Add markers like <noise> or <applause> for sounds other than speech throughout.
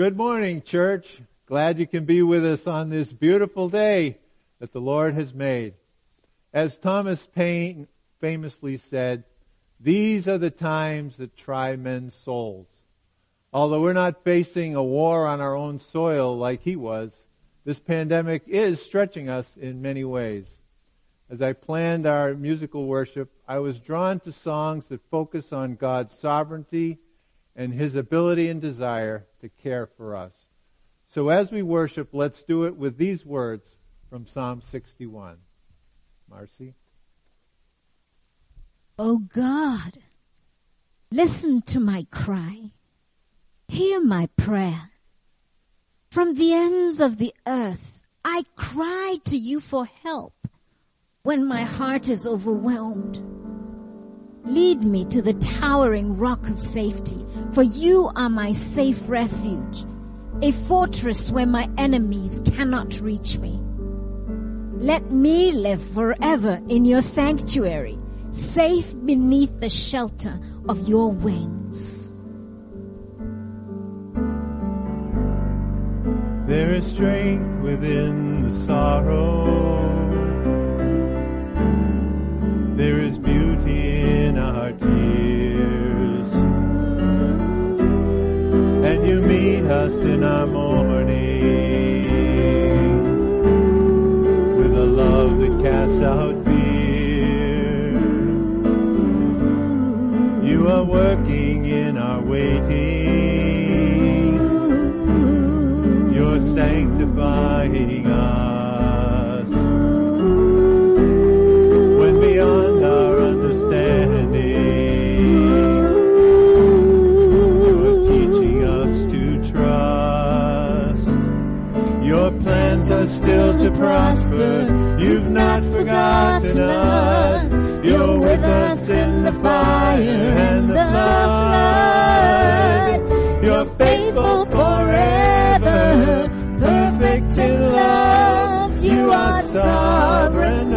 Good morning, church. Glad you can be with us on this beautiful day that the Lord has made. As Thomas Paine famously said, these are the times that try men's souls. Although we're not facing a war on our own soil like he was, this pandemic is stretching us in many ways. As I planned our musical worship, I was drawn to songs that focus on God's sovereignty and His ability and desire to care for us. So as we worship, let's do it with these words from Psalm 61. Marcy? Oh God, listen to my cry. Hear my prayer. From the ends of the earth, I cry to you for help when my heart is overwhelmed. Lead me to the towering rock of safety, for you are my safe refuge, a fortress where my enemies cannot reach me. Let me live forever in your sanctuary, safe beneath the shelter of your wings. There is strength within the sorrow. There is beauty in our tears. And you meet us in our mourning with a love that casts out fear. You are working in our waiting. You're sanctifying us. Still to prosper. You've not forgotten us. You're with us in the fire and the flood. You're faithful forever, perfect in love. You are sovereign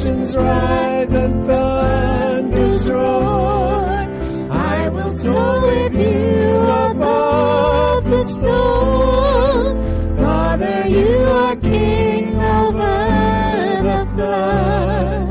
oceans rise and thunders roar, I will soar with you above the storm. Father, you are King over the flood.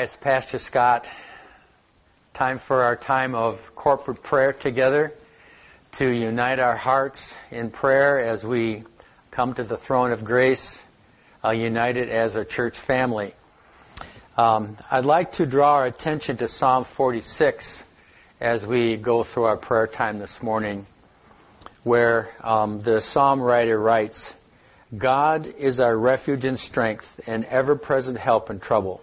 It's Pastor Scott. Time for our time of corporate prayer together to unite our hearts in prayer as we come to the throne of grace, uh, united as a church family. Um, I'd like to draw our attention to Psalm 46 as we go through our prayer time this morning, where um, the psalm writer writes, God is our refuge and strength and ever-present help in trouble.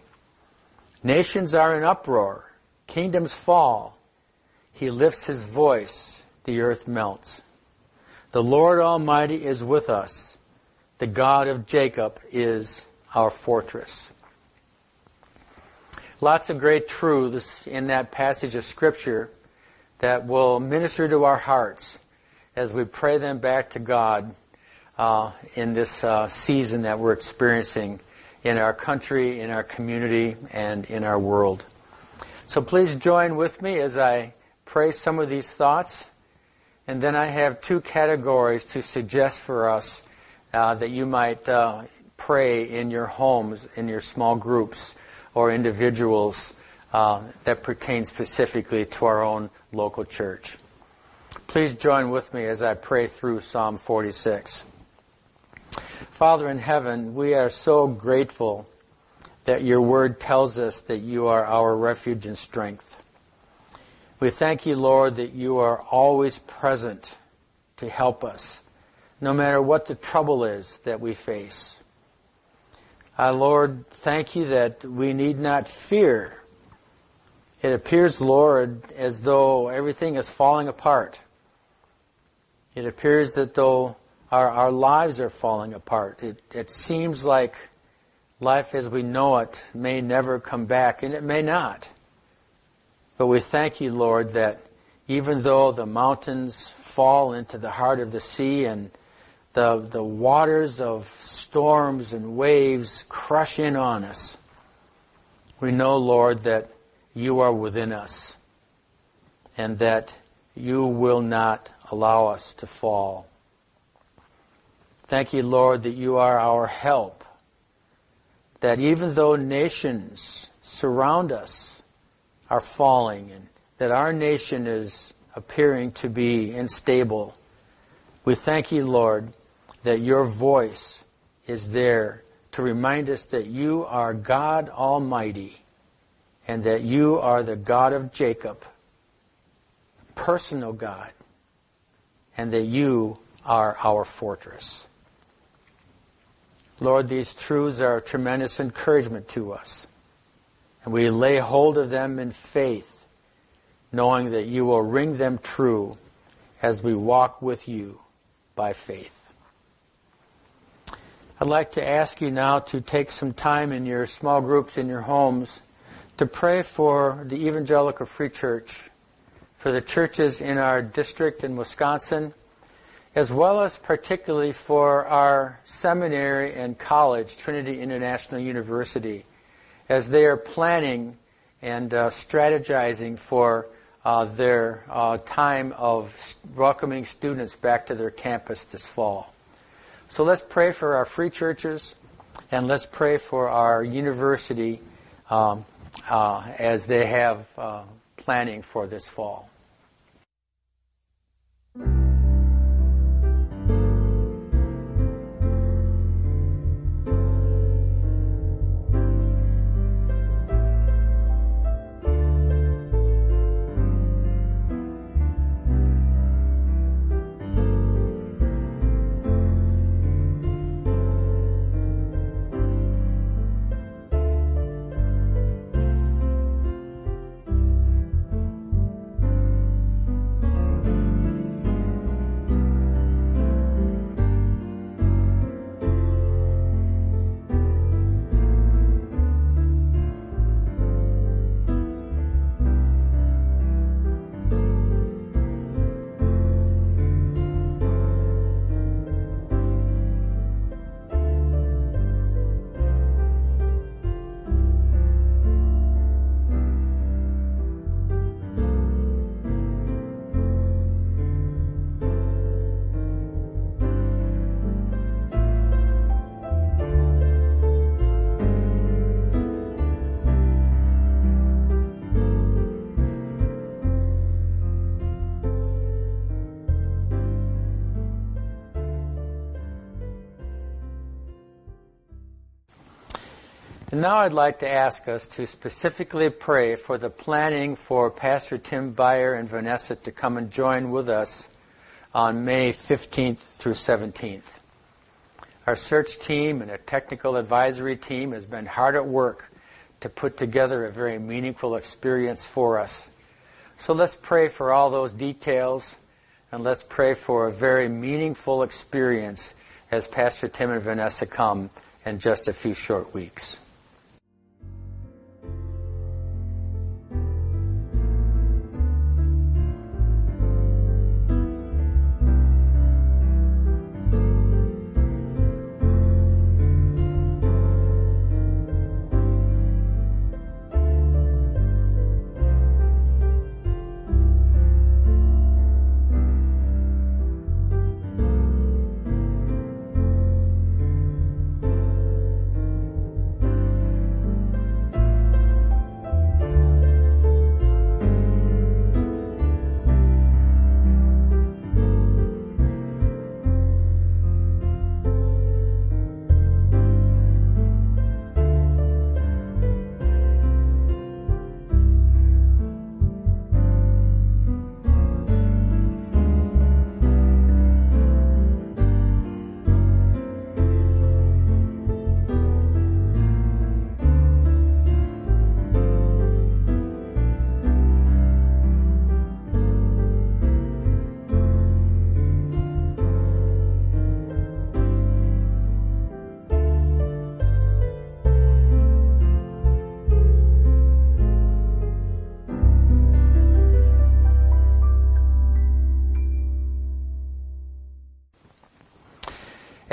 Nations are in uproar. Kingdoms fall. He lifts his voice. The earth melts. The Lord Almighty is with us. The God of Jacob is our fortress. Lots of great truths in that passage of scripture that will minister to our hearts as we pray them back to God uh, in this uh, season that we're experiencing in our country, in our community, and in our world. So please join with me as I pray some of these thoughts. And then I have two categories to suggest for us uh, that you might uh, pray in your homes, in your small groups, or individuals uh, that pertain specifically to our own local church. Please join with me as I pray through Psalm 46. Father in heaven, we are so grateful that your word tells us that you are our refuge and strength. We thank you, Lord, that you are always present to help us, no matter what the trouble is that we face. Uh, Lord, thank you that we need not fear. It appears, Lord, as though everything is falling apart. It appears that though our, our lives are falling apart. It, it seems like life as we know it may never come back, and it may not. But we thank you, Lord, that even though the mountains fall into the heart of the sea and the, the waters of storms and waves crush in on us, we know, Lord, that you are within us and that you will not allow us to fall. Thank you, Lord, that you are our help. That even though nations surround us are falling and that our nation is appearing to be unstable, we thank you, Lord, that your voice is there to remind us that you are God Almighty and that you are the God of Jacob, personal God, and that you are our fortress. Lord, these truths are a tremendous encouragement to us. And we lay hold of them in faith, knowing that you will ring them true as we walk with you by faith. I'd like to ask you now to take some time in your small groups in your homes to pray for the Evangelical Free Church, for the churches in our district in Wisconsin, as well as particularly for our seminary and college, Trinity International University, as they are planning and uh, strategizing for uh, their uh, time of welcoming students back to their campus this fall. So let's pray for our free churches and let's pray for our university um, uh, as they have uh, planning for this fall. Now I'd like to ask us to specifically pray for the planning for Pastor Tim Beyer and Vanessa to come and join with us on May 15th through 17th. Our search team and a technical advisory team has been hard at work to put together a very meaningful experience for us. So let's pray for all those details and let's pray for a very meaningful experience as Pastor Tim and Vanessa come in just a few short weeks.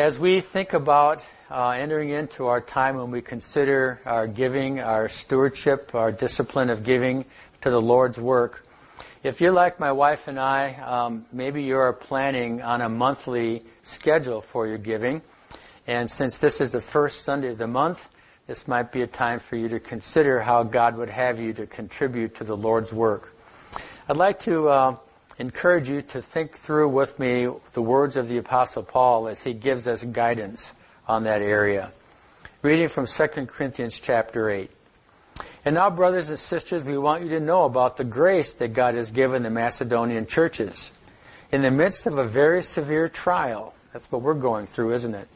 As we think about uh, entering into our time when we consider our giving, our stewardship, our discipline of giving to the Lord's work, if you're like my wife and I, um, maybe you're planning on a monthly schedule for your giving. And since this is the first Sunday of the month, this might be a time for you to consider how God would have you to contribute to the Lord's work. I'd like to uh, encourage you to think through with me the words of the Apostle Paul as he gives us guidance on that area. Reading from 2 Corinthians chapter 8. And now, brothers and sisters, we want you to know about the grace that God has given the Macedonian churches. In the midst of a very severe trial, that's what we're going through, isn't it?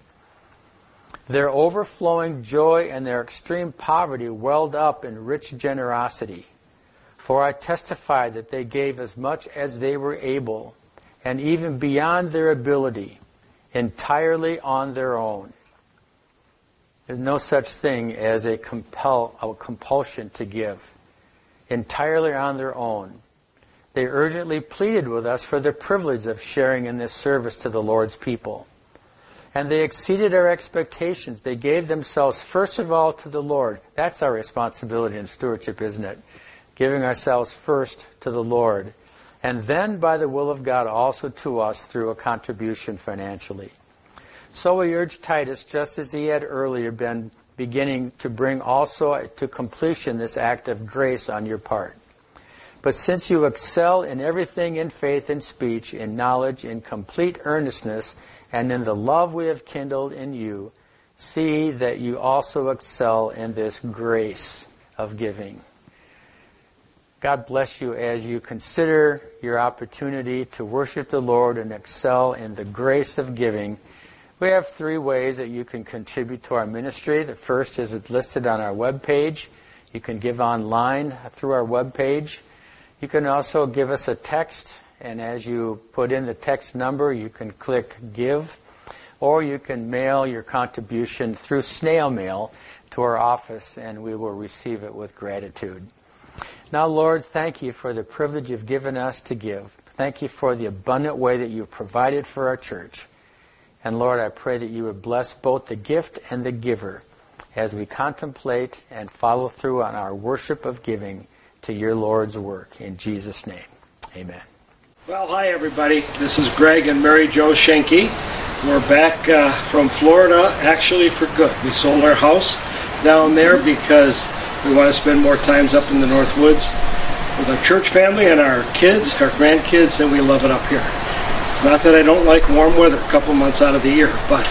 Their overflowing joy and their extreme poverty welled up in rich generosity. For I testify that they gave as much as they were able, and even beyond their ability, entirely on their own. There's no such thing as a, compel, a compulsion to give. Entirely on their own. They urgently pleaded with us for the privilege of sharing in this service to the Lord's people. And they exceeded our expectations. They gave themselves first of all to the Lord. That's our responsibility in stewardship, isn't it? Giving ourselves first to the Lord. And then by the will of God also to us through a contribution financially. So we urge Titus, just as he had earlier been beginning to bring also to completion this act of grace on your part. But since you excel in everything in faith and speech, in knowledge, in complete earnestness, and in the love we have kindled in you, see that you also excel in this grace of giving. God bless you as you consider your opportunity to worship the Lord and excel in the grace of giving. We have three ways that you can contribute to our ministry. The first is listed on our web page. You can give online through our web page. You can also give us a text and as you put in the text number, you can click give, or you can mail your contribution through snail mail to our office, and we will receive it with gratitude. Now, Lord, thank you for the privilege you've given us to give. Thank you for the abundant way that you've provided for our church. And Lord, I pray that you would bless both the gift and the giver as we contemplate and follow through on our worship of giving to your Lord's work. In Jesus' name, amen. Well, hi everybody. This is Greg and Mary Jo Schenke. We're back uh, from Florida, actually for good. We sold our house down there because we want to spend more times up in the North Woods with our church family and our kids, our grandkids, and we love it up here. It's not that I don't like warm weather a couple months out of the year, but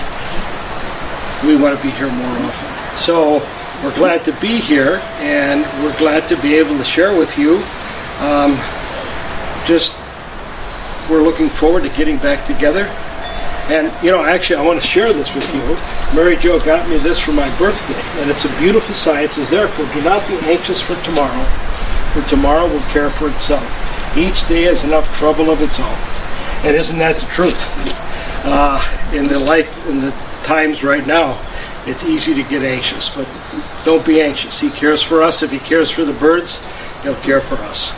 we want to be here more often. So we're glad to be here, and we're glad to be able to share with you um, just we're looking forward to getting back together. And, you know, actually, I want to share this with you. Mary Jo got me this for my birthday, and it's a beautiful. It says, Therefore, do not be anxious for tomorrow, for tomorrow will care for itself. Each day has enough trouble of its own. And isn't that the truth? Uh, in the life, in the times right now, it's easy to get anxious, but don't be anxious. He cares for us. If He cares for the birds, He'll care for us.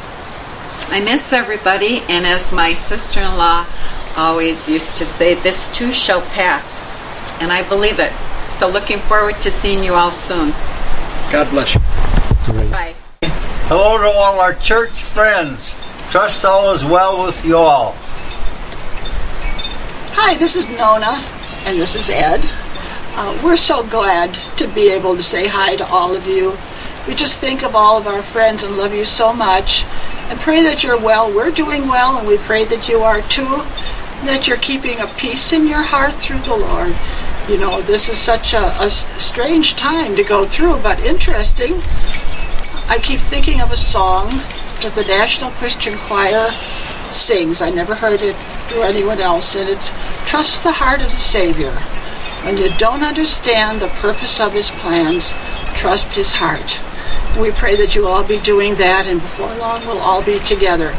I miss everybody, and as my sister in law always used to say, this too shall pass. And I believe it. So looking forward to seeing you all soon. God bless you. Bye. Hello to all our church friends. Trust all is well with you all. Hi, this is Nona, and this is Ed. Uh, we're so glad to be able to say hi to all of you. We just think of all of our friends and love you so much and pray that you're well. We're doing well, and we pray that you are too, that you're keeping a peace in your heart through the Lord. You know, this is such a, a strange time to go through, but interesting. I keep thinking of a song that the National Christian Choir sings. I never heard it through anyone else, and it's Trust the Heart of the Savior. When you don't understand the purpose of His plans, trust His heart. We pray that you all be doing that, and before long, we'll all be together.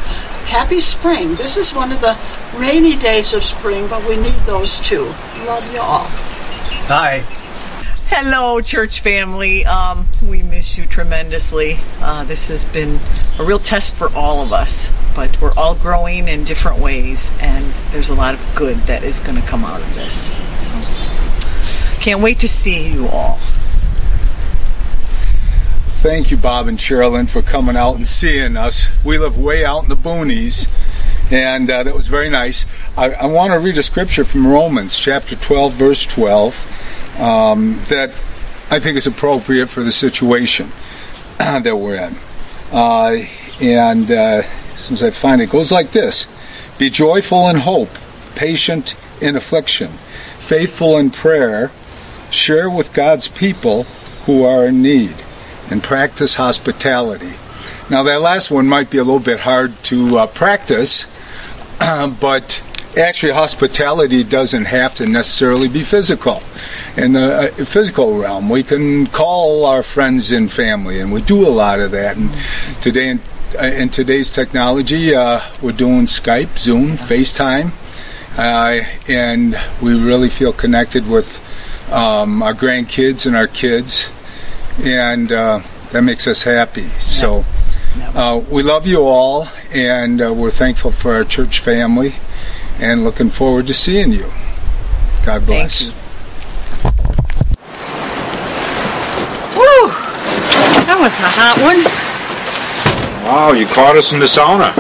Happy spring. This is one of the rainy days of spring, but we need those too. Love you all. Hi. Hello, church family. Um, we miss you tremendously. Uh, this has been a real test for all of us, but we're all growing in different ways, and there's a lot of good that is going to come out of this. So, can't wait to see you all thank you, Bob and Sherilyn, for coming out and seeing us. We live way out in the boonies, and uh, that was very nice. I, I want to read a scripture from Romans chapter 12, verse 12, um, that I think is appropriate for the situation <clears throat> that we're in. Uh, and uh, since I find it, goes like this Be joyful in hope, patient in affliction, faithful in prayer, share with God's people who are in need, and practice hospitality. Now, that last one might be a little bit hard to uh, practice, <clears throat> but actually, hospitality doesn't have to necessarily be physical. In the uh, physical realm, we can call our friends and family, and we do a lot of that. And today, in, uh, in today's technology, uh, we're doing Skype, Zoom, FaceTime, uh, and we really feel connected with um, our grandkids and our kids, and uh, that makes us happy. So. Uh, we love you all, and uh, we're thankful for our church family, and looking forward to seeing you. God bless. Woo! That was a hot one. Wow, you caught us in the sauna.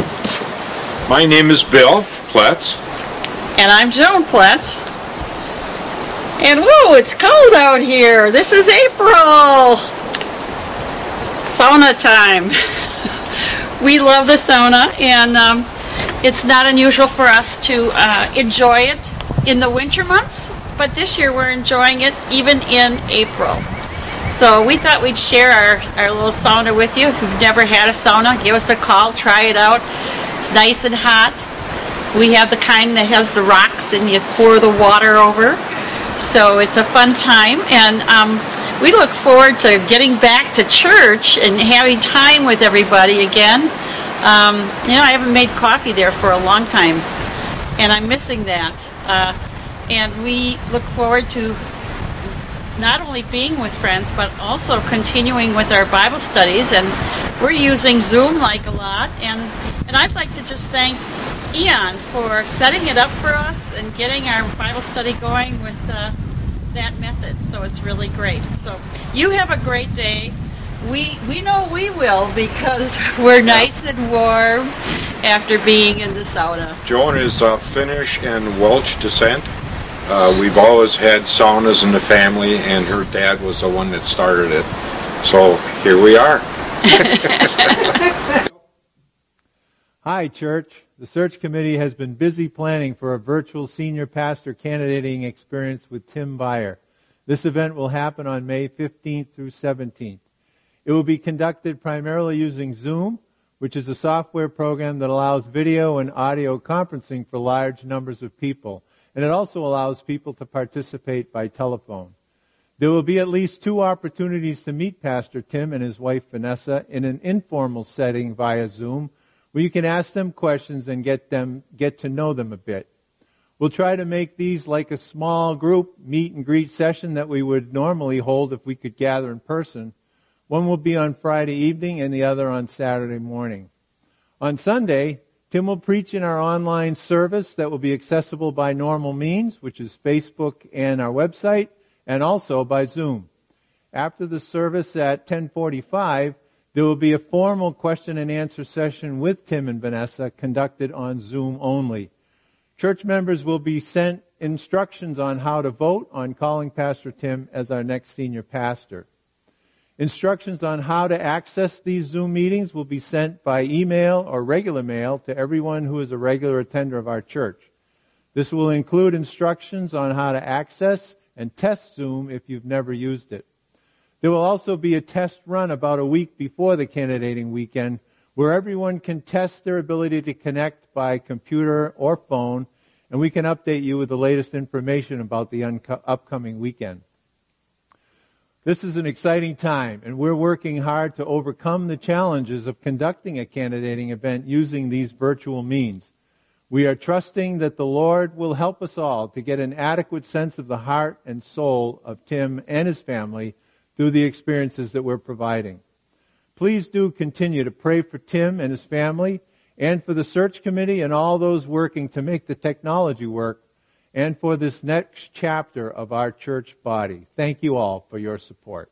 My name is Bill Pletz. And I'm Joan Pletz. And whoa, it's cold out here. This is April. Sauna time. <laughs> we love the sauna, and um, it's not unusual for us to uh, enjoy it in the winter months, but this year we're enjoying it even in April. So we thought we'd share our, our little sauna with you. If you've never had a sauna, give us a call, try it out. It's nice and hot. We have the kind that has the rocks and you pour the water over. So it's a fun time, and um, we look forward to getting back to church and having time with everybody again. Um, you know, I haven't made coffee there for a long time, and I'm missing that. Uh, and we look forward to not only being with friends, but also continuing with our Bible studies. And we're using Zoom like a lot. And, and I'd like to just thank Ian for setting it up for us and getting our Bible study going with uh, that method. So it's really great. So you have a great day. We we know we will because <laughs> we're nice and warm after being in the sauna. Joan is uh, Finnish and Welsh descent. Uh, we've always had saunas in the family, and her dad was the one that started it. So here we are. <laughs> Hi, church. The search committee has been busy planning for a virtual senior pastor candidating experience with Tim Beyer. This event will happen on May 15th through 17th. It will be conducted primarily using Zoom, which is a software program that allows video and audio conferencing for large numbers of people. And it also allows people to participate by telephone. There will be at least two opportunities to meet Pastor Tim and his wife Vanessa in an informal setting via Zoom where you can ask them questions and get them, get to know them a bit. We'll try to make these like a small group meet and greet session that we would normally hold if we could gather in person. One will be on Friday evening and the other on Saturday morning. On Sunday, Tim will preach in our online service that will be accessible by normal means, which is Facebook and our website, and also by Zoom. After the service at 1045, there will be a formal question and answer session with Tim and Vanessa conducted on Zoom only. Church members will be sent instructions on how to vote on calling Pastor Tim as our next senior pastor. Instructions on how to access these Zoom meetings will be sent by email or regular mail to everyone who is a regular attender of our church. This will include instructions on how to access and test Zoom if you've never used it. There will also be a test run about a week before the candidating weekend where everyone can test their ability to connect by computer or phone and we can update you with the latest information about the upcoming weekend. This is an exciting time and we're working hard to overcome the challenges of conducting a candidating event using these virtual means. We are trusting that the Lord will help us all to get an adequate sense of the heart and soul of Tim and his family through the experiences that we're providing. Please do continue to pray for Tim and his family and for the search committee and all those working to make the technology work and for this next chapter of our church body. Thank you all for your support.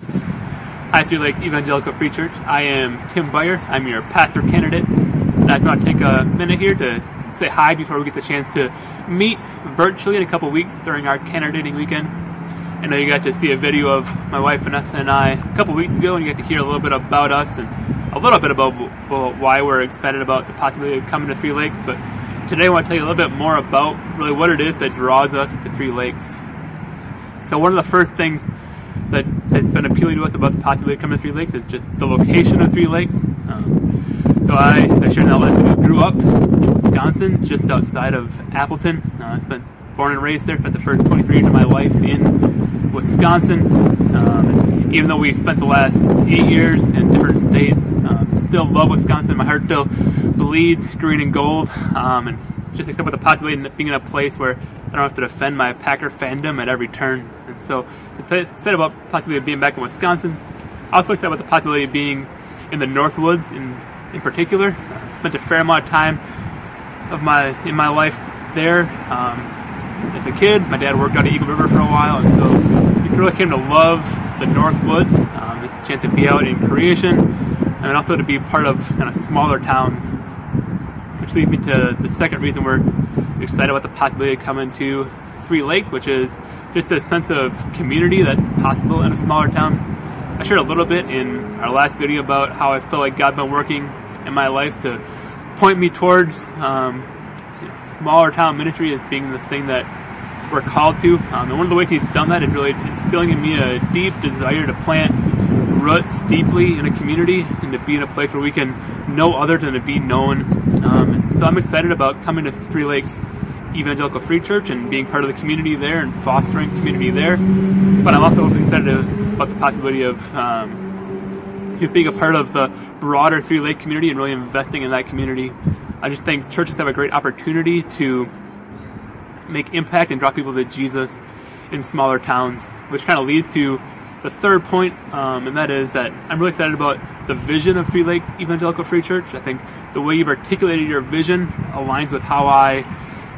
Hi, Three Lake Evangelical Free Church. I am Tim Beyer. I'm your pastor candidate. And I thought I'd take a minute here to say hi before we get the chance to meet virtually in a couple weeks during our candidating weekend. I know you got to see a video of my wife Vanessa and I a couple weeks ago, and you got to hear a little bit about us and a little bit about, why we're excited about the possibility of coming to Three Lakes, but today I want to tell you a little bit more about really what it is that draws us to Three Lakes. So one of the first things that has been appealing to us about the possibility of coming to Three Lakes is just the location of Three Lakes. Um, so I, I last week, grew up in Wisconsin, just outside of Appleton. Uh, I spent born and raised there, spent the first 23 years of my life in Wisconsin. Um, even though we spent the last eight years in different states, um, still love Wisconsin. My heart still bleeds green and gold. Um, and just accept with the possibility of being in a place where I don't have to defend my Packer fandom at every turn. And so, excited about possibility of being back in Wisconsin. Also excited about the possibility of being in the Northwoods in in particular. Spent a fair amount of time of my in my life there. Um, as a kid, my dad worked out at Eagle River for a while, and so he really came to love the Northwoods. Um, the chance to be out in creation, and also to be part of kind of smaller towns which leads me to the second reason we're excited about the possibility of coming to Three Lake, which is just a sense of community that's possible in a smaller town. I shared a little bit in our last video about how I feel like God's been working in my life to point me towards um, smaller town ministry as being the thing that we're called to. Um, and one of the ways He's done that is really instilling in me a deep desire to plant roots deeply in a community and to be in a place where we can know others and to be known. Um, so I'm excited about coming to Three Lakes Evangelical Free Church and being part of the community there and fostering community there. But I'm also excited about the possibility of um, just being a part of the broader Three Lake community and really investing in that community. I just think churches have a great opportunity to make impact and draw people to Jesus in smaller towns, which kind of leads to the third point, um, and that is that I'm really excited about the vision of Three Lake Evangelical Free Church. I think the way you've articulated your vision aligns with how I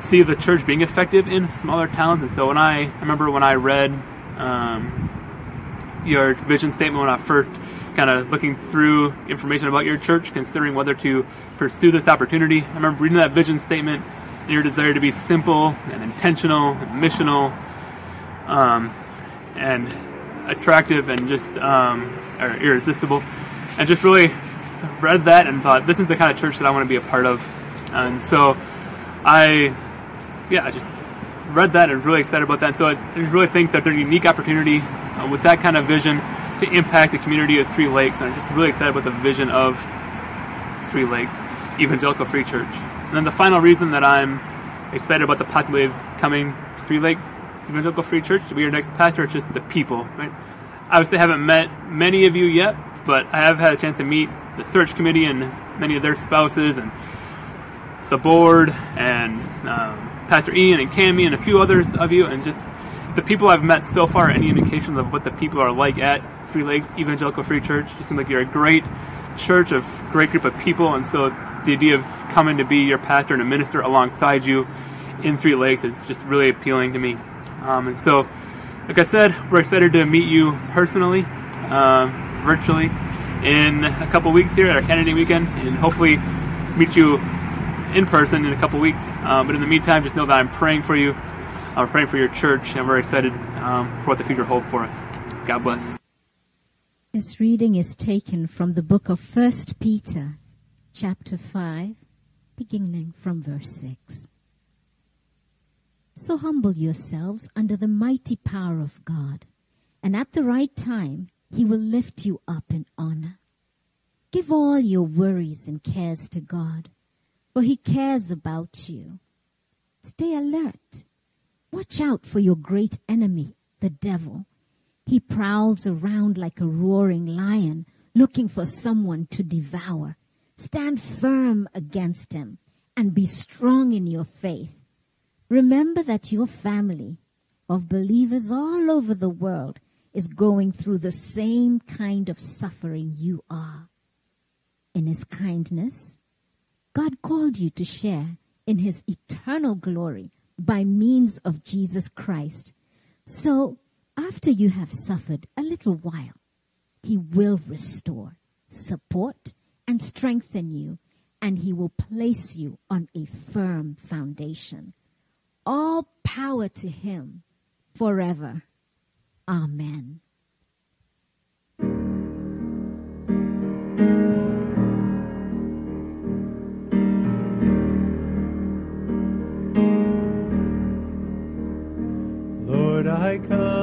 see the church being effective in smaller towns. And so when I, I remember when I read um, your vision statement when I first kind of looking through information about your church, considering whether to pursue this opportunity. I remember reading that vision statement and your desire to be simple and intentional and missional um, and attractive and just um, or irresistible, and just really read that and thought this is the kind of church that I want to be a part of, and so I, yeah, I just read that and really excited about that. And so I just really think that there's a unique opportunity uh, with that kind of vision to impact the community of Three Lakes, and I'm just really excited about the vision of Three Lakes Evangelical Free Church. And then the final reason that I'm excited about the possibility of coming to Three Lakes Evangelical Free Church to be your next pastor is just the people, right? I obviously, haven't met many of you yet, but I have had a chance to meet the search committee and many of their spouses and the board and um, Pastor Ian and Cami and a few others of you, and just the people I've met so far. Any indications of what the people are like at Three Lakes Evangelical Free Church? Just seem like you're a great church of great group of people, and so the idea of coming to be your pastor and a minister alongside you in Three Lakes is just really appealing to me. Um, and so, like I said, we're excited to meet you personally, uh, virtually, in a couple weeks here at our candidating weekend, and hopefully meet you in person in a couple weeks. Uh, but in the meantime, just know that I'm praying for you. I'm praying for your church, and we're excited um, for what the future holds for us. God bless. This reading is taken from the book of First Peter, chapter 5, beginning from verse 6. So humble yourselves under the mighty power of God, and at the right time he will lift you up in honor. Give all your worries and cares to God, for he cares about you. Stay alert. Watch out for your great enemy, the devil. He prowls around like a roaring lion, looking for someone to devour. Stand firm against him and be strong in your faith. Remember that your family of believers all over the world is going through the same kind of suffering you are. In his kindness, God called you to share in his eternal glory by means of Jesus Christ. So, after you have suffered a little while, he will restore, support, and strengthen you, and he will place you on a firm foundation. All power to him forever. Amen. Lord, I come.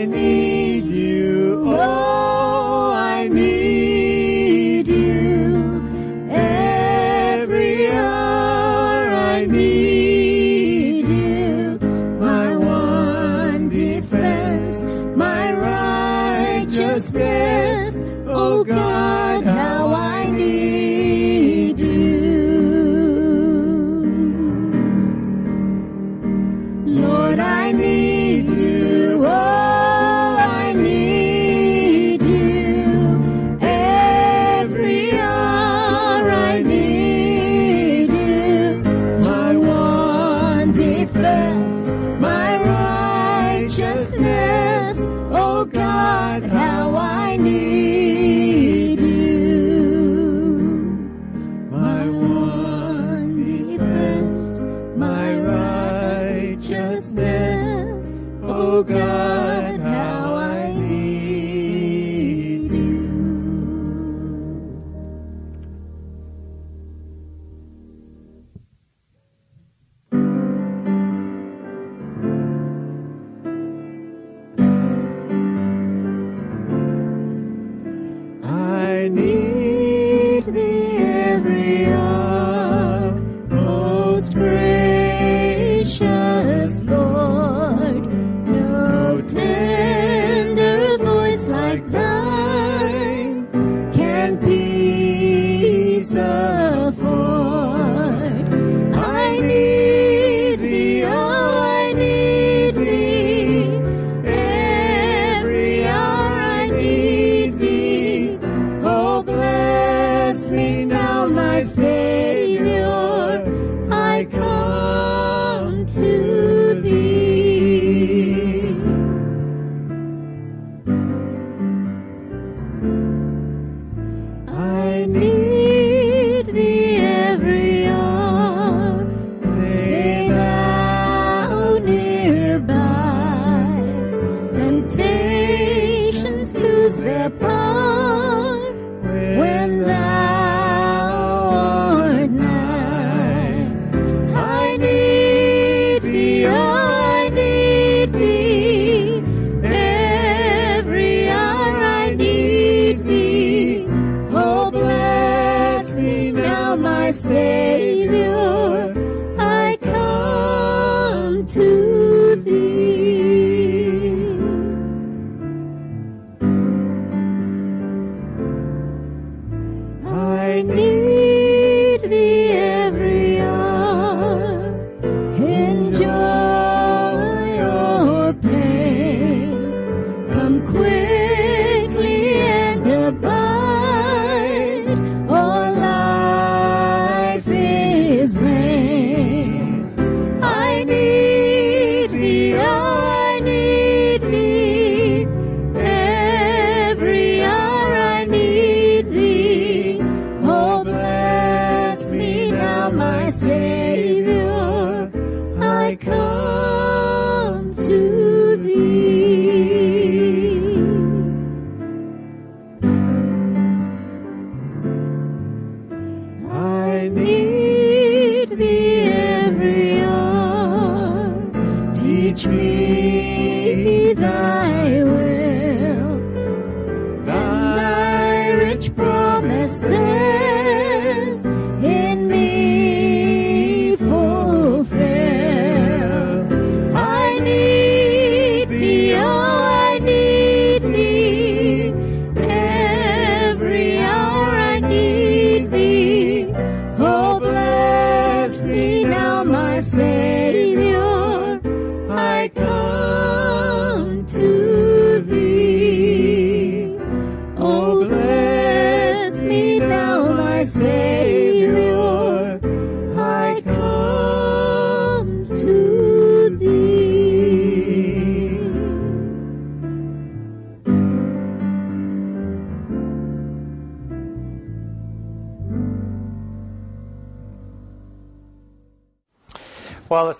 I need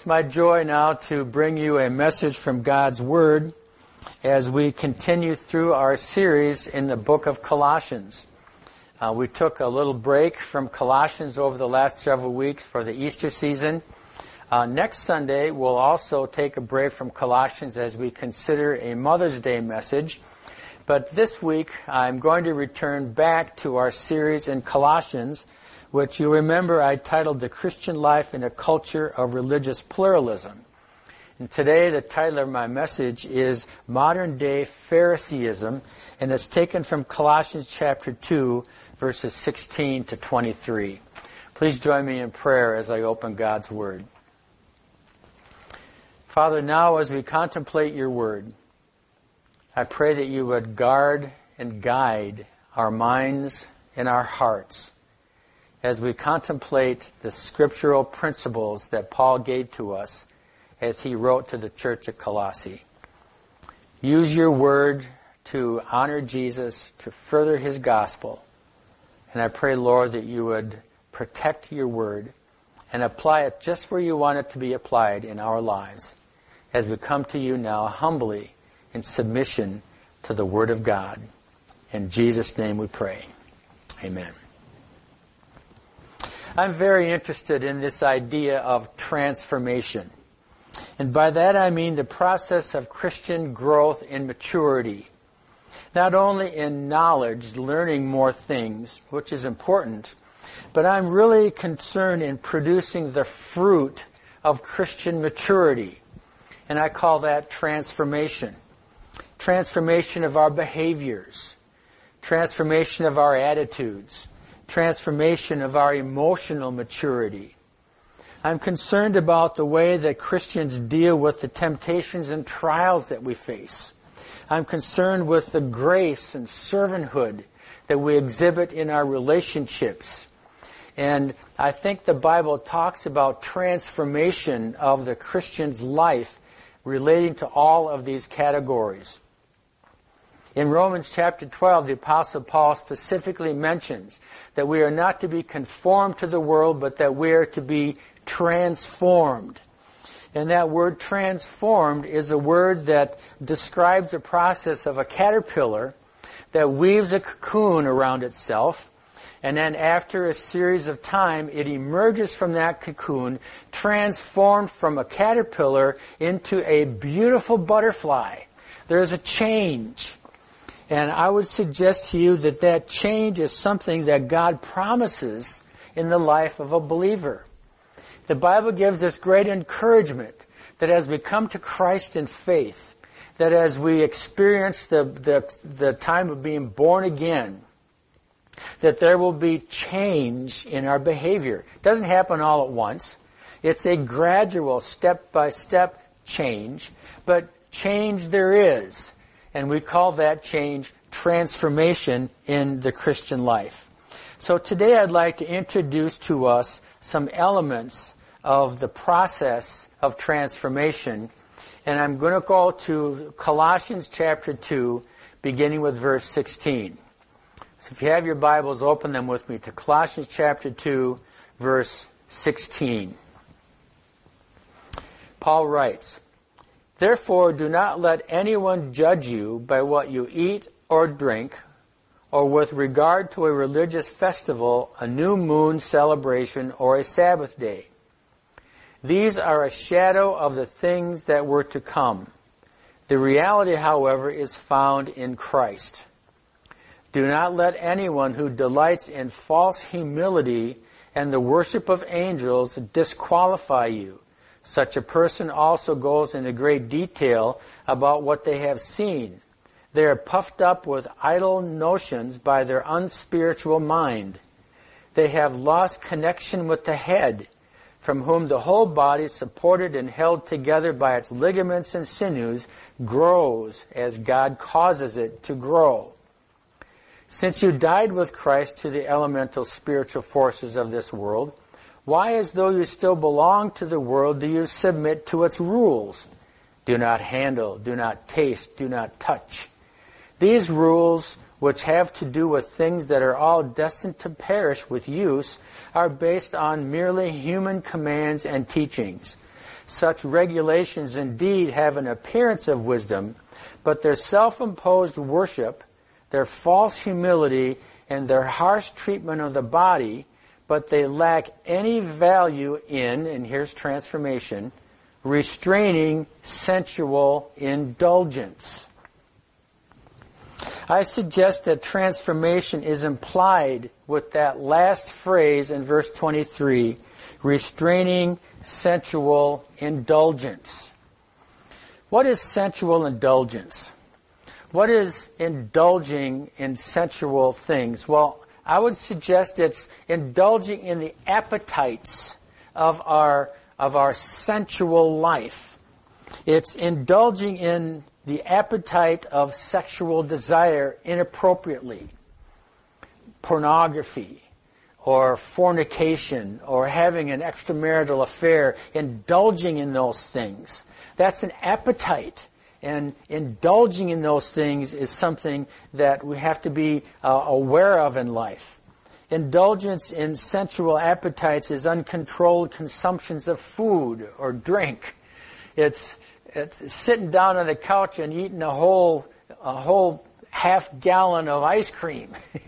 it's my joy now to bring you a message from God's Word as we continue through our series in the book of Colossians. Uh, we took a little break from Colossians over the last several weeks for the Easter season. Uh, next Sunday, we'll also take a break from Colossians as we consider a Mother's Day message. But this week, I'm going to return back to our series in Colossians, which you remember I titled The Christian Life in a Culture of Religious Pluralism. And today, the title of my message is Modern Day Phariseeism, and it's taken from Colossians chapter 2, verses 16 to 23. Please join me in prayer as I open God's Word. Father, now as we contemplate your Word, I pray that you would guard and guide our minds and our hearts as we contemplate the scriptural principles that Paul gave to us as he wrote to the church at Colossae. Use your word to honor Jesus, to further his gospel. And I pray, Lord, that you would protect your word and apply it just where you want it to be applied in our lives as we come to you now humbly in submission to the word of God. In Jesus' name we pray. Amen. I'm very interested in this idea of transformation. And by that I mean the process of Christian growth and maturity. Not only in knowledge, learning more things, which is important, but I'm really concerned in producing the fruit of Christian maturity. And I call that transformation. Transformation of our behaviors. Transformation of our attitudes transformation of our emotional maturity. I'm concerned about the way that Christians deal with the temptations and trials that we face. I'm concerned with the grace and servanthood that we exhibit in our relationships. And I think the Bible talks about transformation of the Christian's life relating to all of these categories. In Romans chapter 12, the apostle Paul specifically mentions that we are not to be conformed to the world, but that we are to be transformed. And that word transformed is a word that describes the process of a caterpillar that weaves a cocoon around itself. And then after a series of time, it emerges from that cocoon, transformed from a caterpillar into a beautiful butterfly. There's a change. And I would suggest to you that that change is something that God promises in the life of a believer. The Bible gives us great encouragement that as we come to Christ in faith, that as we experience the, the, the time of being born again, that there will be change in our behavior. It doesn't happen all at once. It's a gradual, step by step change, but change there is. And we call that change transformation in the Christian life. So today I'd like to introduce to us some elements of the process of transformation. And I'm going to go to Colossians chapter 2, beginning with verse 16. So if you have your Bibles, open them with me to Colossians chapter 2, verse 16. Paul writes, Therefore, do not let anyone judge you by what you eat or drink, or with regard to a religious festival, a new moon celebration, or a Sabbath day. These are a shadow of the things that were to come. The reality, however, is found in Christ. Do not let anyone who delights in false humility and the worship of angels disqualify you. Such a person also goes into great detail about what they have seen. They are puffed up with idle notions by their unspiritual mind. They have lost connection with the head, from whom the whole body, supported and held together by its ligaments and sinews, grows as God causes it to grow. Since you died with Christ to the elemental spiritual forces of this world, why, as though you still belong to the world, do you submit to its rules? Do not handle, do not taste, do not touch. These rules, which have to do with things that are all destined to perish with use, are based on merely human commands and teachings. Such regulations indeed have an appearance of wisdom, but their self-imposed worship their false humility, and their harsh treatment of the body, but they lack any value in, and here's transformation, restraining sensual indulgence. I suggest that transformation is implied with that last phrase in verse 23, restraining sensual indulgence. What is sensual indulgence? What is indulging in sensual things? Well, I would suggest it's indulging in the appetites of our, of our sensual life. It's indulging in the appetite of sexual desire inappropriately. Pornography, or fornication, or having an extramarital affair, indulging in those things. That's an appetite. And indulging in those things is something that we have to be uh, aware of in life. Indulgence in sensual appetites is uncontrolled consumptions of food or drink. It's, it's sitting down on the couch and eating a whole, a whole half gallon of ice cream. <laughs>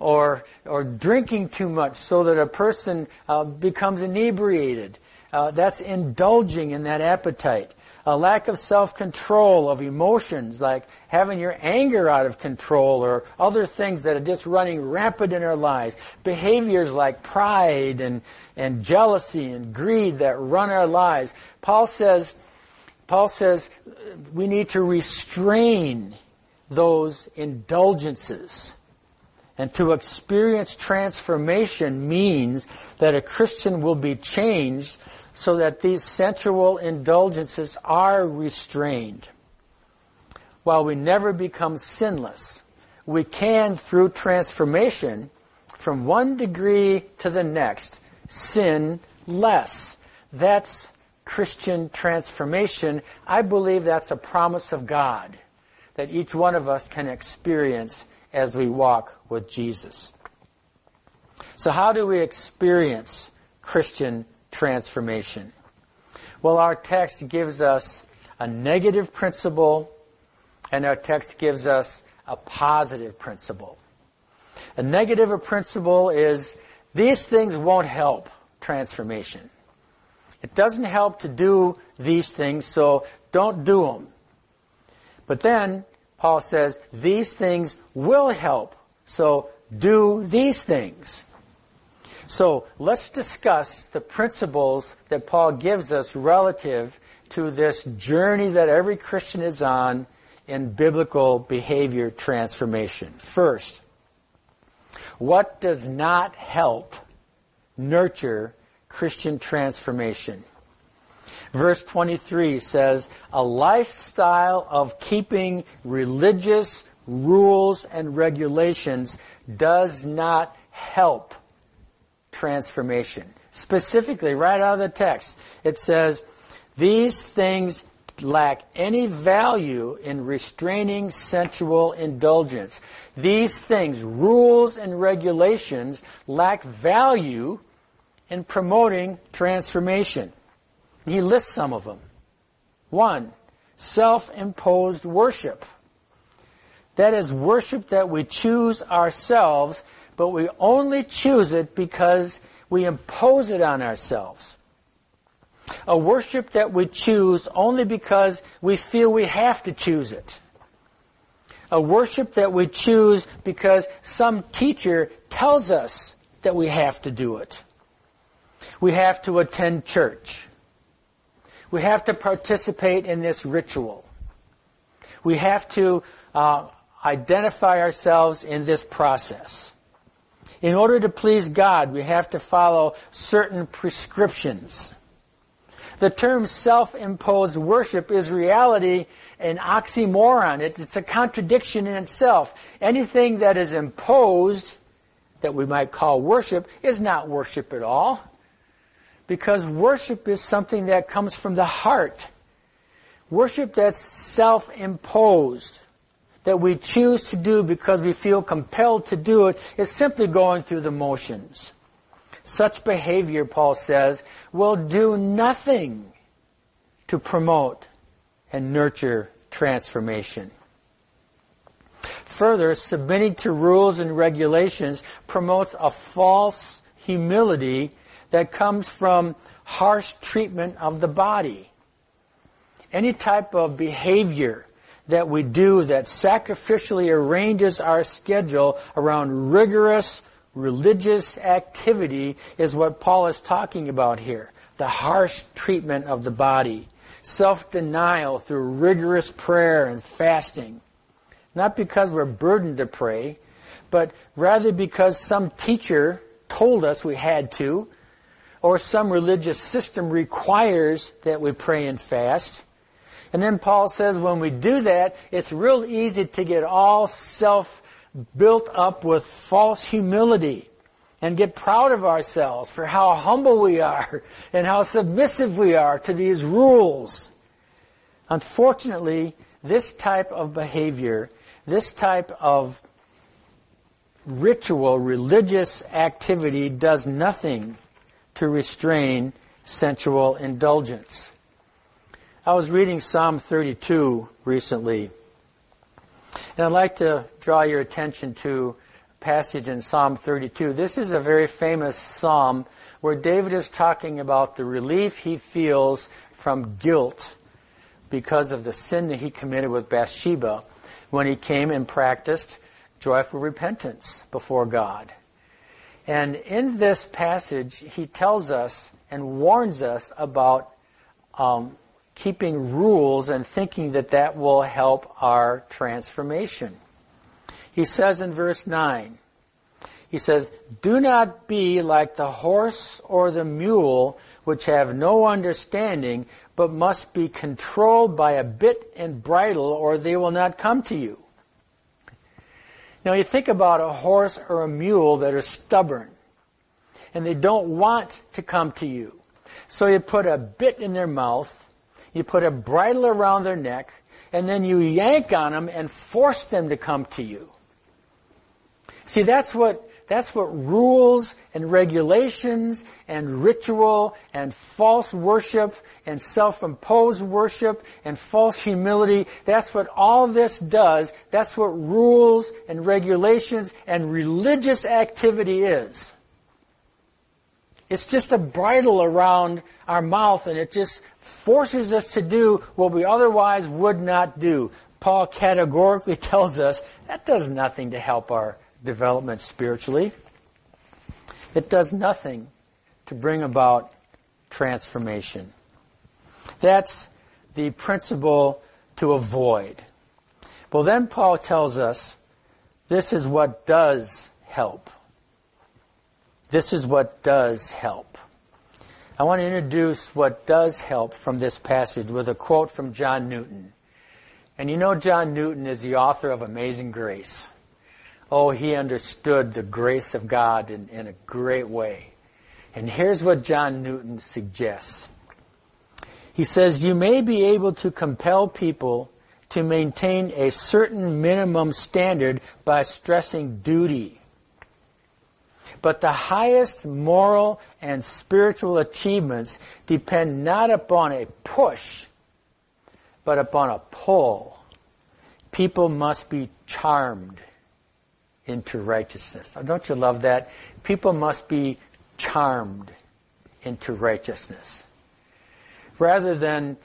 or, or drinking too much so that a person uh, becomes inebriated. Uh, that's indulging in that appetite a lack of self-control of emotions, like having your anger out of control or other things that are just running rampant in our lives. Behaviors like pride and, and jealousy and greed that run our lives. Paul says, Paul says we need to restrain those indulgences. And to experience transformation means that a Christian will be changed so that these sensual indulgences are restrained. While we never become sinless, we can, through transformation, from one degree to the next, sin less. That's Christian transformation. I believe that's a promise of God that each one of us can experience as we walk with Jesus. So how do we experience Christian transformation? Well, our text gives us a negative principle and our text gives us a positive principle. A negative principle is these things won't help transformation. It doesn't help to do these things, so don't do them. But then Paul says these things will help, so do these things. So let's discuss the principles that Paul gives us relative to this journey that every Christian is on in biblical behavior transformation. First, what does not help nurture Christian transformation? Verse 23 says, a lifestyle of keeping religious rules and regulations does not help transformation. Specifically, right out of the text, it says, these things lack any value in restraining sensual indulgence. These things, rules and regulations, lack value in promoting transformation. He lists some of them. One, self-imposed worship. That is worship that we choose ourselves but we only choose it because we impose it on ourselves. A worship that we choose only because we feel we have to choose it. A worship that we choose because some teacher tells us that we have to do it. We have to attend church. We have to participate in this ritual. We have to uh, identify ourselves in this process. In order to please God, we have to follow certain prescriptions. The term self-imposed worship is reality an oxymoron. It's a contradiction in itself. Anything that is imposed, that we might call worship, is not worship at all. Because worship is something that comes from the heart. Worship that's self-imposed, that we choose to do because we feel compelled to do it, is simply going through the motions. Such behavior, Paul says, will do nothing to promote and nurture transformation. Further, submitting to rules and regulations promotes a false humility that comes from harsh treatment of the body. Any type of behavior that we do that sacrificially arranges our schedule around rigorous religious activity is what Paul is talking about here. The harsh treatment of the body. Self-denial through rigorous prayer and fasting. Not because we're burdened to pray, but rather because some teacher told us we had to, or some religious system requires that we pray and fast. And then Paul says when we do that, it's real easy to get all self built up with false humility and get proud of ourselves for how humble we are <laughs> and how submissive we are to these rules. Unfortunately, this type of behavior, this type of ritual, religious activity does nothing to restrain sensual indulgence. I was reading Psalm 32 recently, and I'd like to draw your attention to a passage in Psalm 32. This is a very famous psalm where David is talking about the relief he feels from guilt because of the sin that he committed with Bathsheba when he came and practiced joyful repentance before God. And in this passage, he tells us and warns us about um, keeping rules and thinking that that will help our transformation. He says in verse 9, he says, Do not be like the horse or the mule which have no understanding, but must be controlled by a bit and bridle, or they will not come to you. Now you think about a horse or a mule that are stubborn and they don't want to come to you. So you put a bit in their mouth, you put a bridle around their neck, and then you yank on them and force them to come to you. See, that's what that's what rules and regulations and ritual and false worship and self-imposed worship and false humility, that's what all this does. That's what rules and regulations and religious activity is. It's just a bridle around our mouth and it just forces us to do what we otherwise would not do. Paul categorically <laughs> tells us that does nothing to help our development spiritually. It does nothing to bring about transformation. That's the principle to avoid. Well, then Paul tells us this is what does help. This is what does help. I want to introduce what does help from this passage with a quote from John Newton. And you know John Newton is the author of Amazing Grace. Oh, he understood the grace of God in, in a great way. And here's what John Newton suggests. He says, you may be able to compel people to maintain a certain minimum standard by stressing duty. But the highest moral and spiritual achievements depend not upon a push, but upon a pull. People must be charmed into righteousness. Don't you love that? People must be charmed into righteousness. Rather than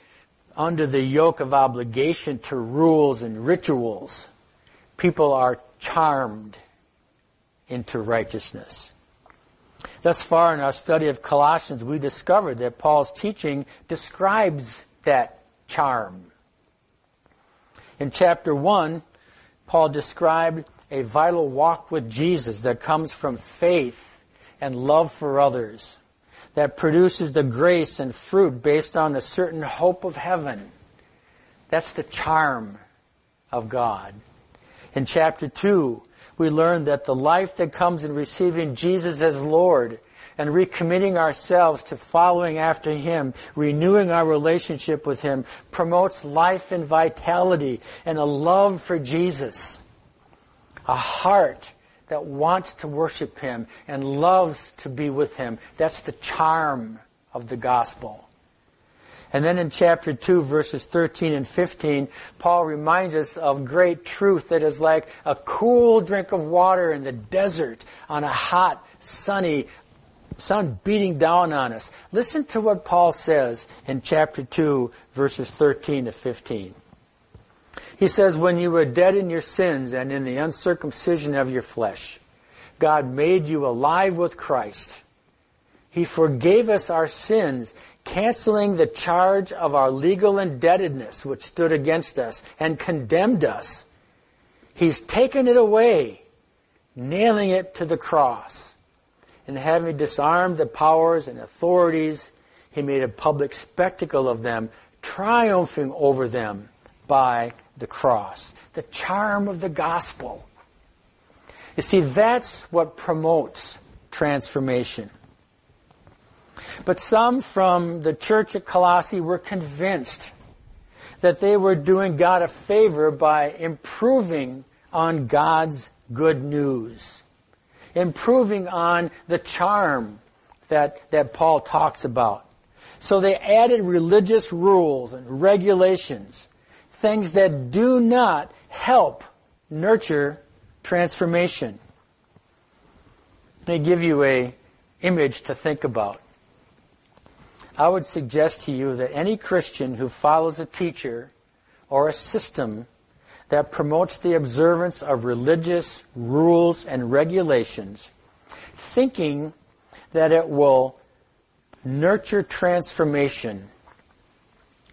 under the yoke of obligation to rules and rituals, people are charmed into righteousness. Thus far in our study of Colossians, we discovered that Paul's teaching describes that charm. In chapter 1, Paul described a vital walk with Jesus that comes from faith and love for others, that produces the grace and fruit based on a certain hope of heaven. That's the charm of God. In chapter 2, we learn that the life that comes in receiving Jesus as Lord and recommitting ourselves to following after Him, renewing our relationship with Him, promotes life and vitality and a love for Jesus. A heart that wants to worship Him and loves to be with Him. That's the charm of the gospel. And then in chapter 2, verses 13 and 15, Paul reminds us of great truth that is like a cool drink of water in the desert on a hot, sunny, sun beating down on us. Listen to what Paul says in chapter 2, verses 13 to 15. He says, When you were dead in your sins and in the uncircumcision of your flesh, God made you alive with Christ. He forgave us our sins canceling the charge of our legal indebtedness which stood against us and condemned us. He's taken it away, nailing it to the cross. And having disarmed the powers and authorities, he made a public spectacle of them, triumphing over them by the cross. The charm of the gospel. You see, that's what promotes transformation. But some from the church at Colossae were convinced that they were doing God a favor by improving on God's good news, improving on the charm that, that Paul talks about. So they added religious rules and regulations, things that do not help nurture transformation. Let me give you a image to think about. I would suggest to you that any Christian who follows a teacher or a system that promotes the observance of religious rules and regulations, thinking that it will nurture transformation,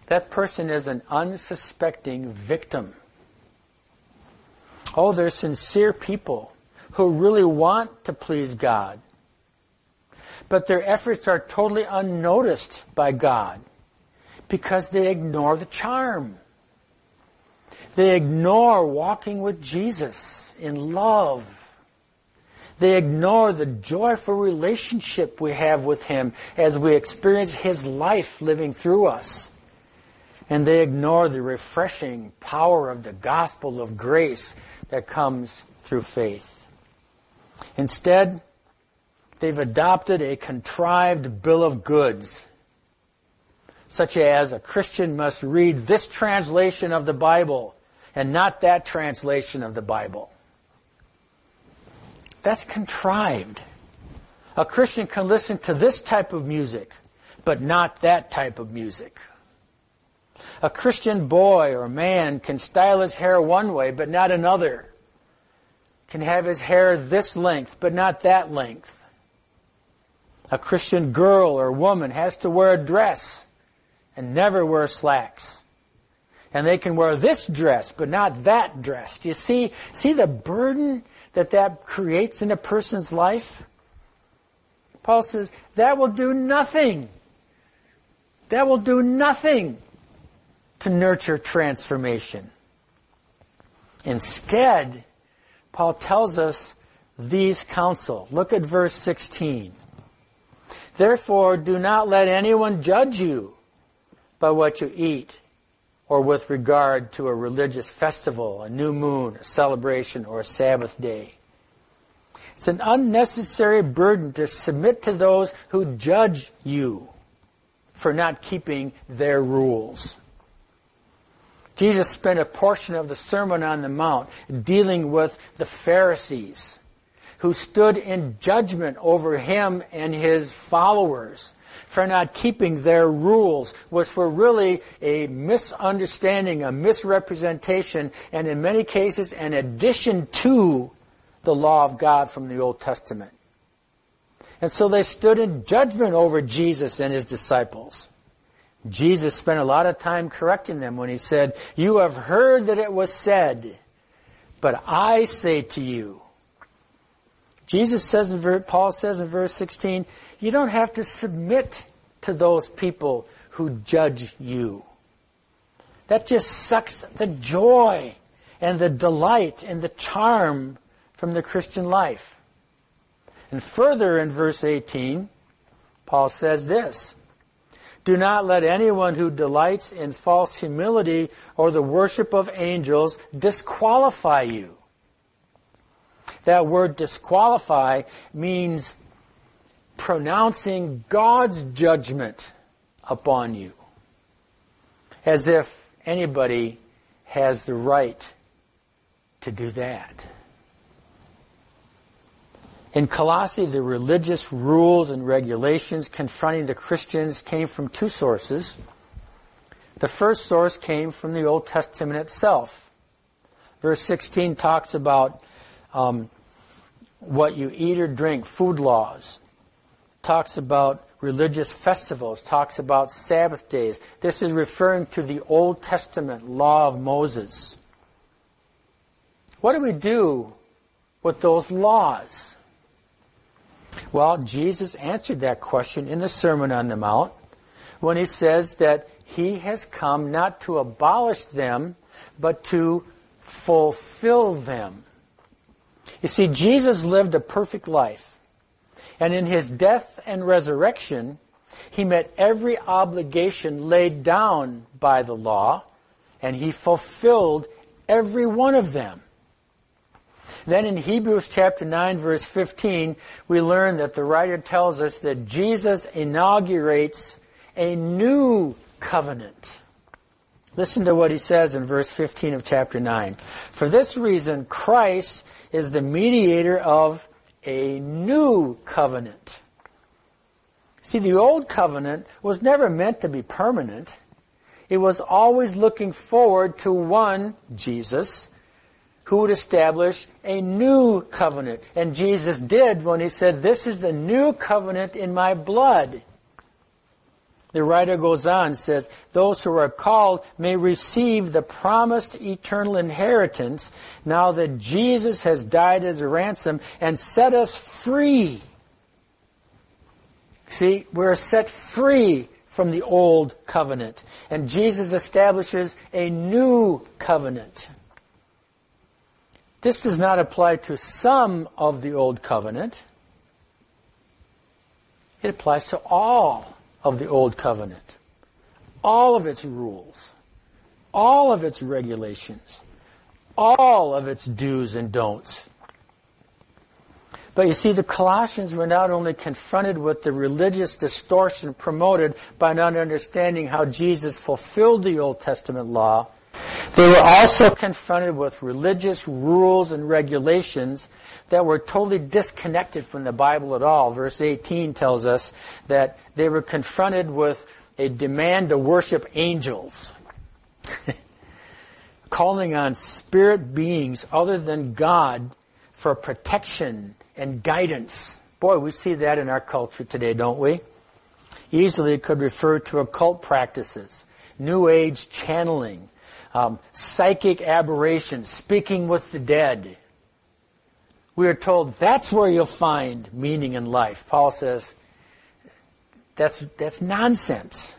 that person is an unsuspecting victim. Oh, they're sincere people who really want to please God but their efforts are totally unnoticed by God because they ignore the charm. They ignore walking with Jesus in love. They ignore the joyful relationship we have with Him as we experience His life living through us. And they ignore the refreshing power of the gospel of grace that comes through faith. Instead, They've adopted a contrived bill of goods, such as a Christian must read this translation of the Bible and not that translation of the Bible. That's contrived. A Christian can listen to this type of music, but not that type of music. A Christian boy or man can style his hair one way, but not another. Can have his hair this length, but not that length. A Christian girl or woman has to wear a dress and never wear slacks. And they can wear this dress, but not that dress. Do you see, see the burden that that creates in a person's life? Paul says, that will do nothing. That will do nothing to nurture transformation. Instead, Paul tells us these counsel. Look at verse 16. Therefore, do not let anyone judge you by what you eat or with regard to a religious festival, a new moon, a celebration, or a Sabbath day. It's an unnecessary burden to submit to those who judge you for not keeping their rules. Jesus spent a portion of the Sermon on the Mount dealing with the Pharisees who stood in judgment over him and his followers for not keeping their rules, which were really a misunderstanding, a misrepresentation, and in many cases an addition to the law of God from the Old Testament. And so they stood in judgment over Jesus and his disciples. Jesus spent a lot of time correcting them when he said, You have heard that it was said, but I say to you. Jesus says in Paul says in verse 16, you don't have to submit to those people who judge you. That just sucks the joy and the delight and the charm from the Christian life. And further in verse 18, Paul says this, do not let anyone who delights in false humility or the worship of angels disqualify you. That word disqualify means pronouncing God's judgment upon you. As if anybody has the right to do that. In Colossae, the religious rules and regulations confronting the Christians came from two sources. The first source came from the Old Testament itself. Verse 16 talks about um, what you eat or drink, food laws. Talks about religious festivals, talks about Sabbath days. This is referring to the Old Testament law of Moses. What do we do with those laws? Well, Jesus answered that question in the Sermon on the Mount when he says that he has come not to abolish them, but to fulfill them. You see, Jesus lived a perfect life. And in his death and resurrection, he met every obligation laid down by the law, and he fulfilled every one of them. Then in Hebrews chapter 9 verse 15, we learn that the writer tells us that Jesus inaugurates a new covenant. Listen to what he says in verse 15 of chapter 9. For this reason, Christ is the mediator of a new covenant. See, the old covenant was never meant to be permanent. It was always looking forward to one, Jesus, who would establish a new covenant. And Jesus did when he said, this is the new covenant in my blood. The writer goes on says, those who are called may receive the promised eternal inheritance now that Jesus has died as a ransom and set us free. See, we're set free from the old covenant. And Jesus establishes a new covenant. This does not apply to some of the Old Covenant. It applies to all of the Old Covenant. All of its rules. All of its regulations. All of its do's and don'ts. But you see, the Colossians were not only confronted with the religious distortion promoted by not understanding how Jesus fulfilled the Old Testament law, they were also confronted with religious rules and regulations that were totally disconnected from the Bible at all. Verse 18 tells us that they were confronted with a demand to worship angels. <laughs> calling on spirit beings other than God for protection and guidance. Boy, we see that in our culture today, don't we? Easily it could refer to occult practices, New Age channeling, um, psychic aberrations, speaking with the dead. We are told that's where you'll find meaning in life. Paul says that's, that's nonsense.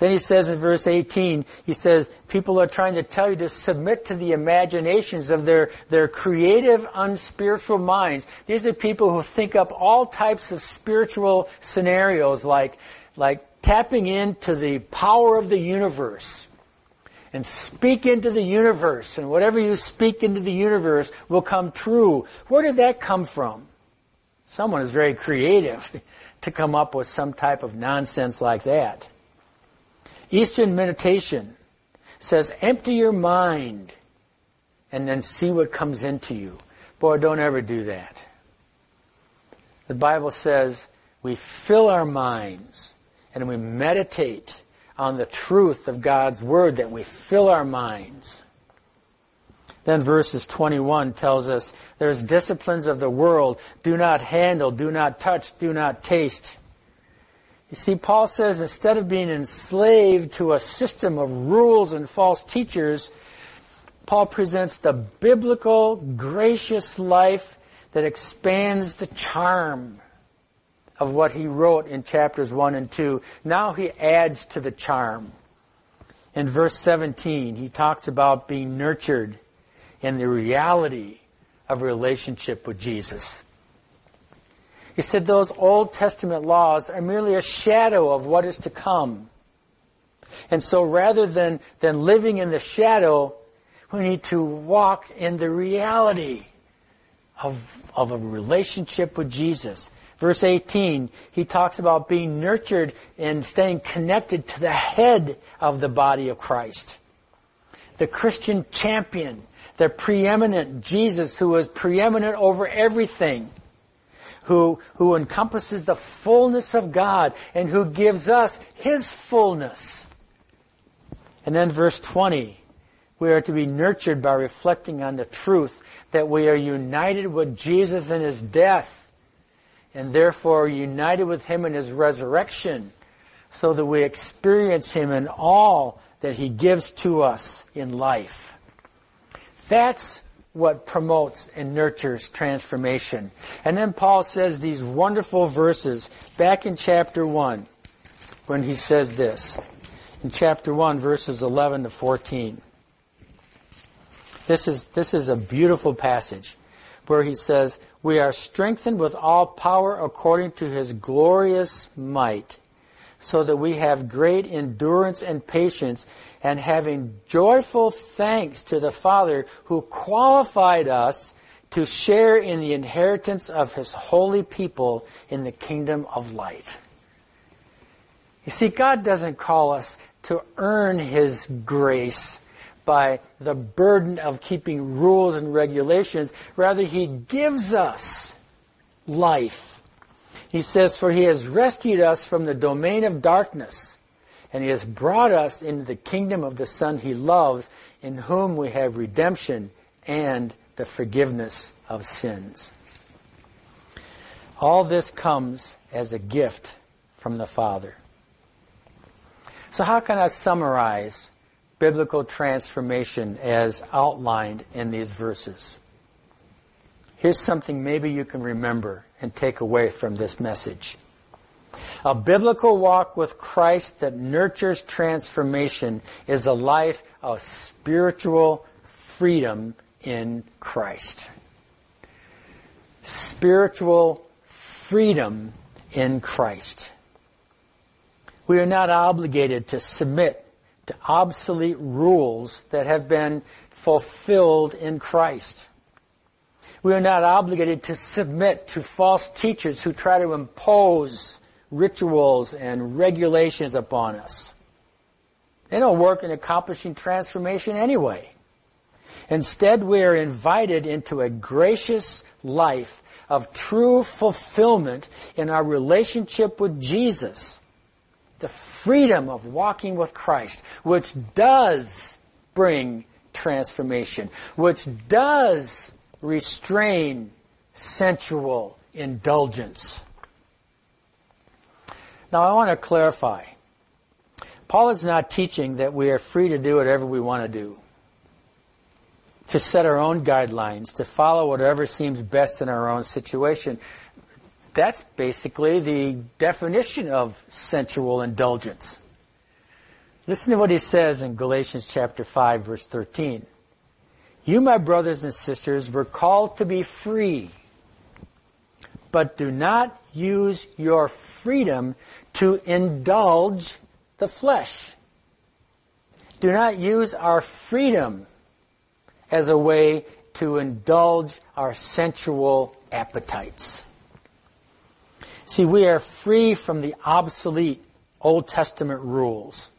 Then he says in verse 18, he says, people are trying to tell you to submit to the imaginations of their, their creative, unspiritual minds. These are people who think up all types of spiritual scenarios like, like tapping into the power of the universe and speak into the universe, and whatever you speak into the universe will come true. Where did that come from? Someone is very creative <laughs> to come up with some type of nonsense like that. Eastern meditation says empty your mind and then see what comes into you. Boy, don't ever do that. The Bible says we fill our minds and we meditate on the truth of God's Word, that we fill our minds. Then verses 21 tells us there's disciplines of the world. Do not handle, do not touch, do not taste. You see, Paul says instead of being enslaved to a system of rules and false teachers, Paul presents the biblical, gracious life that expands the charm of what he wrote in chapters 1 and 2. Now he adds to the charm. In verse 17, he talks about being nurtured in the reality of relationship with Jesus. He said those Old Testament laws are merely a shadow of what is to come. And so rather than, than living in the shadow, we need to walk in the reality of, of a relationship with Jesus. Verse 18, he talks about being nurtured and staying connected to the head of the body of Christ. The Christian champion, the preeminent Jesus who is preeminent over everything, who, who encompasses the fullness of God and who gives us His fullness. And then verse 20, we are to be nurtured by reflecting on the truth that we are united with Jesus in His death and therefore united with Him in His resurrection so that we experience Him in all that He gives to us in life. That's what promotes and nurtures transformation. And then Paul says these wonderful verses back in chapter 1 when he says this. In chapter 1 verses 11 to 14. This is, this is a beautiful passage where he says, we are strengthened with all power according to his glorious might, so that we have great endurance and patience, and having joyful thanks to the Father who qualified us to share in the inheritance of his holy people in the kingdom of light. You see, God doesn't call us to earn his grace by the burden of keeping rules and regulations. Rather, He gives us life. He says, for He has rescued us from the domain of darkness, and He has brought us into the kingdom of the Son He loves, in whom we have redemption and the forgiveness of sins. All this comes as a gift from the Father. So how can I summarize biblical transformation as outlined in these verses. Here's something maybe you can remember and take away from this message. A biblical walk with Christ that nurtures transformation is a life of spiritual freedom in Christ. Spiritual freedom in Christ. We are not obligated to submit to obsolete rules that have been fulfilled in Christ. We are not obligated to submit to false teachers who try to impose rituals and regulations upon us. They don't work in accomplishing transformation anyway. Instead, we are invited into a gracious life of true fulfillment in our relationship with Jesus the freedom of walking with Christ, which does bring transformation, which does restrain sensual indulgence. Now I want to clarify. Paul is not teaching that we are free to do whatever we want to do. To set our own guidelines, to follow whatever seems best in our own situation that's basically the definition of sensual indulgence. Listen to what he says in Galatians chapter 5 verse 13. You, my brothers and sisters, were called to be free, but do not use your freedom to indulge the flesh. Do not use our freedom as a way to indulge our sensual appetites. See, we are free from the obsolete Old Testament rules.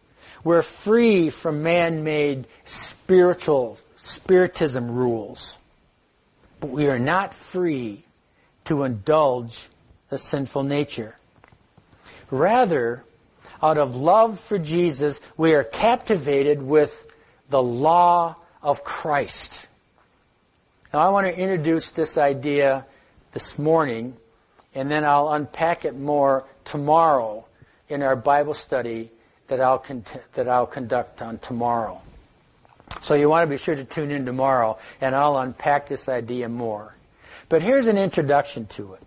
We're free from man-made spiritual, spiritism rules. but we are not free to indulge the sinful nature. Rather, out of love for Jesus, we are captivated with the law of Christ. Now I want to introduce this idea this morning, and then I'll unpack it more tomorrow in our Bible study that I'll, that I'll conduct on tomorrow. So you want to be sure to tune in tomorrow, and I'll unpack this idea more. But here's an introduction to it.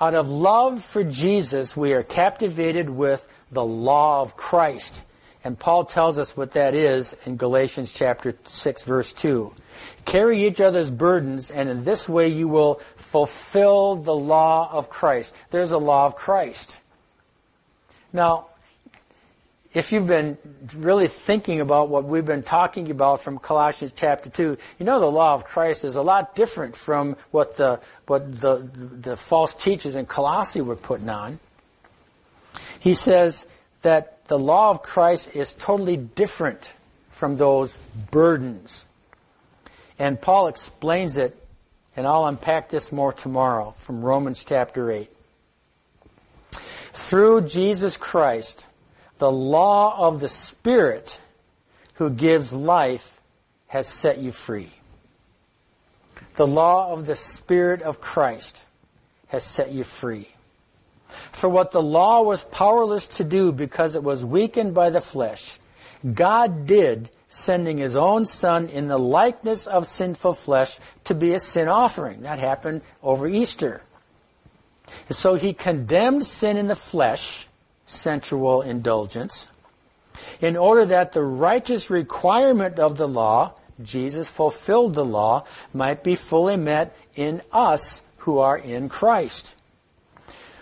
Out of love for Jesus, we are captivated with the law of Christ. And Paul tells us what that is in Galatians chapter 6 verse 2. Carry each other's burdens and in this way you will fulfill the law of Christ. There's a law of Christ. Now, if you've been really thinking about what we've been talking about from Colossians chapter 2, you know the law of Christ is a lot different from what the, what the, the false teachers in Colossae were putting on. He says that the law of Christ is totally different from those burdens. And Paul explains it, and I'll unpack this more tomorrow from Romans chapter 8. Through Jesus Christ, the law of the Spirit who gives life has set you free. The law of the Spirit of Christ has set you free. For what the law was powerless to do because it was weakened by the flesh, God did sending his own son in the likeness of sinful flesh to be a sin offering. That happened over Easter. And so he condemned sin in the flesh sensual indulgence, in order that the righteous requirement of the law, Jesus fulfilled the law, might be fully met in us who are in Christ,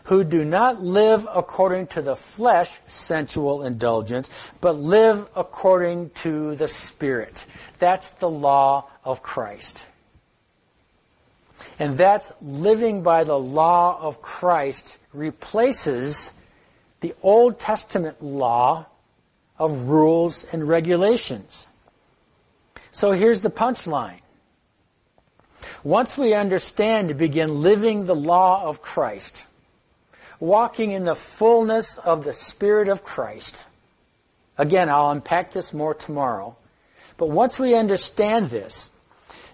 who do not live according to the flesh, sensual indulgence, but live according to the Spirit. That's the law of Christ. And that's living by the law of Christ replaces the Old Testament law of rules and regulations. So here's the punchline. Once we understand to begin living the law of Christ, walking in the fullness of the Spirit of Christ, again, I'll unpack this more tomorrow, but once we understand this,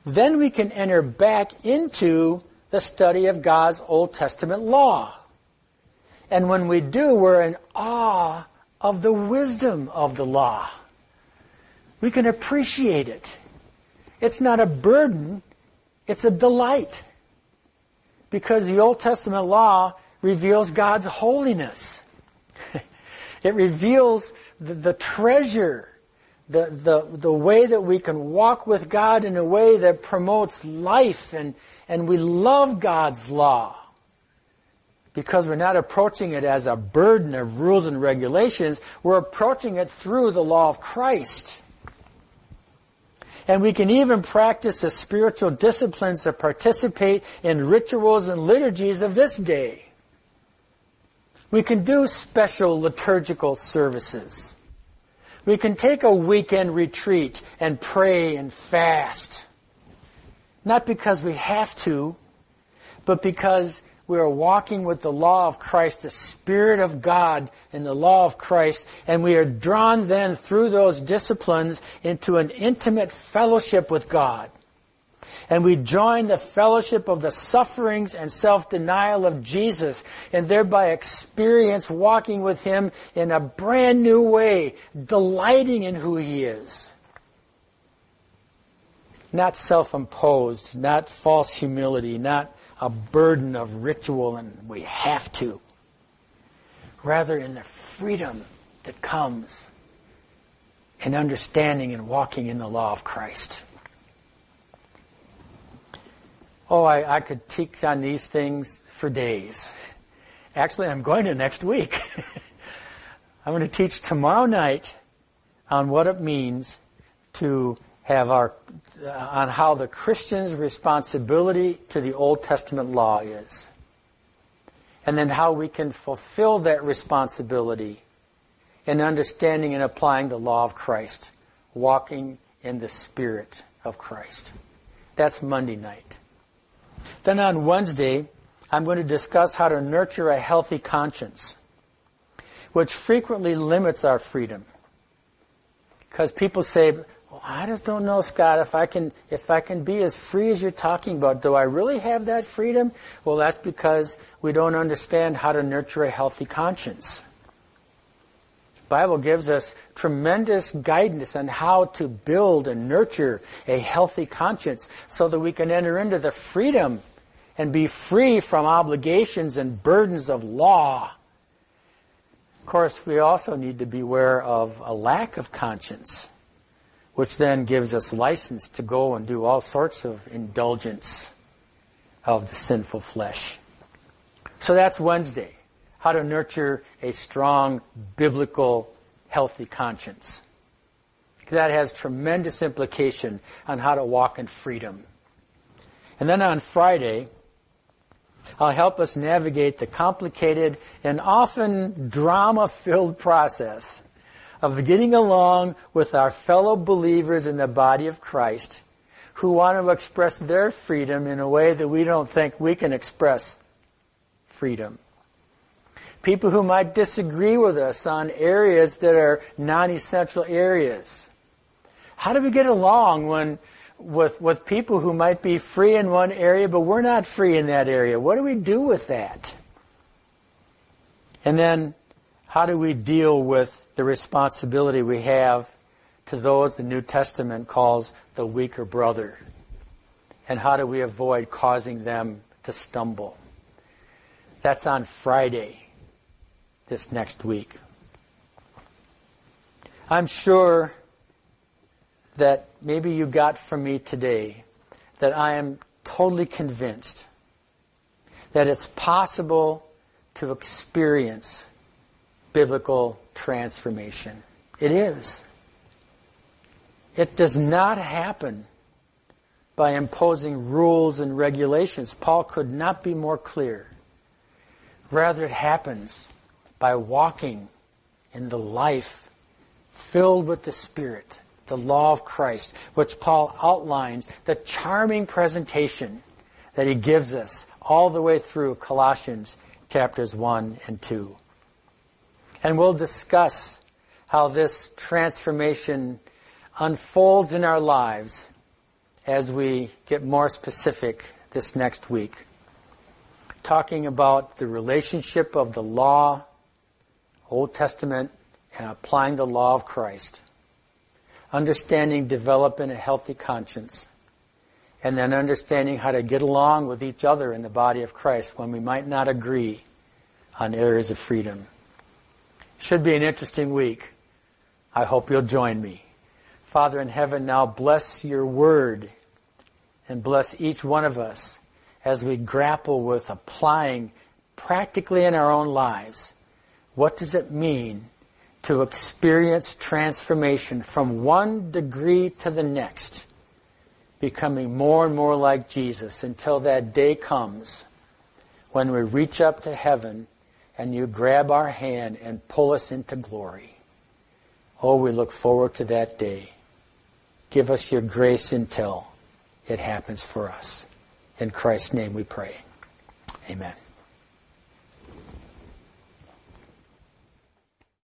then we can enter back into the study of God's Old Testament law. And when we do, we're in awe of the wisdom of the law. We can appreciate it. It's not a burden, it's a delight. Because the Old Testament law reveals God's holiness. <laughs> it reveals the, the treasure, the, the, the way that we can walk with God in a way that promotes life and, and we love God's law because we're not approaching it as a burden of rules and regulations, we're approaching it through the law of Christ. And we can even practice the spiritual disciplines that participate in rituals and liturgies of this day. We can do special liturgical services. We can take a weekend retreat and pray and fast. Not because we have to, but because we are walking with the law of Christ, the Spirit of God in the law of Christ, and we are drawn then through those disciplines into an intimate fellowship with God. And we join the fellowship of the sufferings and self-denial of Jesus and thereby experience walking with Him in a brand new way, delighting in who He is. Not self-imposed, not false humility, not a burden of ritual and we have to. Rather in the freedom that comes in understanding and walking in the law of Christ. Oh, I, I could teach on these things for days. Actually, I'm going to next week. <laughs> I'm going to teach tomorrow night on what it means to have our uh, on how the Christian's responsibility to the Old Testament law is. And then how we can fulfill that responsibility in understanding and applying the law of Christ, walking in the Spirit of Christ. That's Monday night. Then on Wednesday, I'm going to discuss how to nurture a healthy conscience, which frequently limits our freedom. Because people say, well, I just don't know, Scott, if I can, if I can be as free as you're talking about, do I really have that freedom? Well, that's because we don't understand how to nurture a healthy conscience. Bible gives us tremendous guidance on how to build and nurture a healthy conscience so that we can enter into the freedom and be free from obligations and burdens of law. Of course, we also need to beware of a lack of conscience, which then gives us license to go and do all sorts of indulgence of the sinful flesh. So that's Wednesday how to nurture a strong, biblical, healthy conscience. That has tremendous implication on how to walk in freedom. And then on Friday, I'll help us navigate the complicated and often drama-filled process of getting along with our fellow believers in the body of Christ who want to express their freedom in a way that we don't think we can express freedom people who might disagree with us on areas that are non-essential areas. How do we get along when with with people who might be free in one area but we're not free in that area? What do we do with that? And then how do we deal with the responsibility we have to those the New Testament calls the weaker brother? And how do we avoid causing them to stumble? That's on Friday this next week. I'm sure that maybe you got from me today that I am totally convinced that it's possible to experience biblical transformation. It is. It does not happen by imposing rules and regulations. Paul could not be more clear. Rather, it happens by walking in the life filled with the Spirit, the law of Christ, which Paul outlines the charming presentation that he gives us all the way through Colossians chapters 1 and 2. And we'll discuss how this transformation unfolds in our lives as we get more specific this next week. Talking about the relationship of the law Old Testament and applying the law of Christ. Understanding developing a healthy conscience. And then understanding how to get along with each other in the body of Christ when we might not agree on areas of freedom. Should be an interesting week. I hope you'll join me. Father in heaven, now bless your word and bless each one of us as we grapple with applying practically in our own lives what does it mean to experience transformation from one degree to the next, becoming more and more like Jesus until that day comes when we reach up to heaven and you grab our hand and pull us into glory. Oh, we look forward to that day. Give us your grace until it happens for us. In Christ's name we pray. Amen.